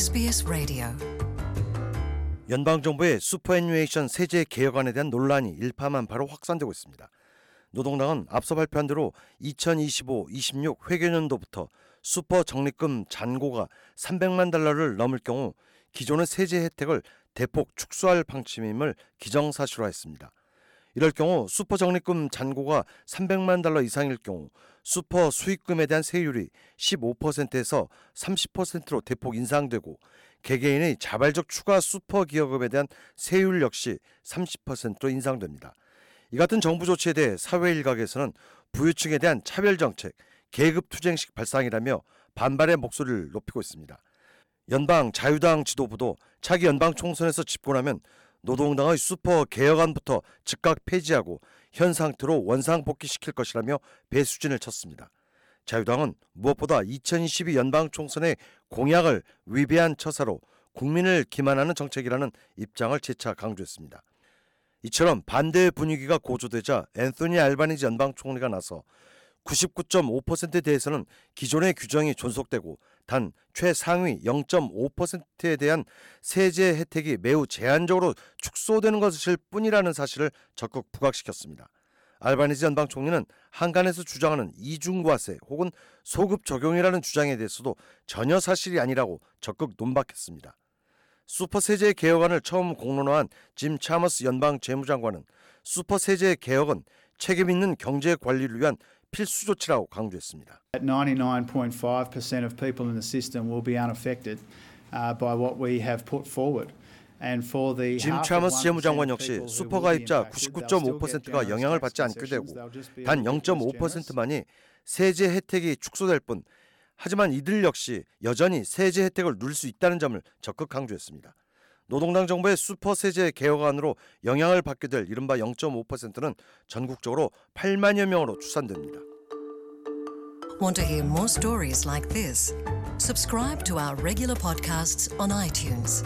SBS Radio. 연방 정부의 superannuation 세제 개혁안에 대한 논란이 일파만파로 확산되고 있습니다. 노동당은 앞서 발표한 대로 2025-26 회계년도부터 슈퍼 적립금 잔고가 300만 달러를 넘을 경우 기존의 세제 혜택을 대폭 축소할 방침임을 기정사실화했습니다. 이럴 경우 슈퍼 적립금 잔고가 300만 달러 이상일 경우 슈퍼 수익금에 대한 세율이 15%에서 30%로 대폭 인상되고 개개인의 자발적 추가 슈퍼 기여금에 대한 세율 역시 30%로 인상됩니다. 이 같은 정부 조치에 대해 사회 일각에서는 부유층에 대한 차별 정책, 계급 투쟁식 발상이라며 반발의 목소리를 높이고 있습니다. 연방 자유당 지도부도 차기 연방 총선에서 집권하면 노동당의 슈퍼 개혁안부터 즉각 폐지하고 현 상태로 원상 복귀시킬 것이라며 배수진을 쳤습니다. 자유당은 무엇보다 2022 연방 총선의 공약을 위배한 처사로 국민을 기만하는 정책이라는 입장을 재차 강조했습니다. 이처럼 반대 분위기가 고조되자 앤소니 알바니지 연방 총리가 나서 99.5%에 대해서는 기존의 규정이 존속되고 단 최상위 0.5%에 대한 세제 혜택이 매우 제한적으로 축소되는 것일 뿐이라는 사실을 적극 부각시켰습니다. 알바니지 연방 총리는 항간에서 주장하는 이중과세 혹은 소급 적용이라는 주장에 대해서도 전혀 사실이 아니라고 적극 논박했습니다. 슈퍼 세제 개혁안을 처음 공론화한 짐 차머스 연방 재무장관은 슈퍼 세제 개혁은 책임 있는 경제 관리를 위한 필수 조치라고 강조했습니다. 99.5% of people in the system will be unaffected uh, by what we have put forward. 짐 차머스 재무장관 역시 슈퍼 가입자 99.5%가 영향을 받지 않게 되고 단 0.5%만이 세제 혜택이 축소될 뿐 하지만 이들 역시 여전히 세제 혜택을 누릴 수 있다는 점을 적극 강조했습니다. 노동당 정부의 슈퍼 세제 개혁안으로 영향을 받게 될 이른바 0.5%는 전국적으로 8만여 명으로 추산됩니다. Want to hear more stories like this? Subscribe to our regular podcasts on iTunes.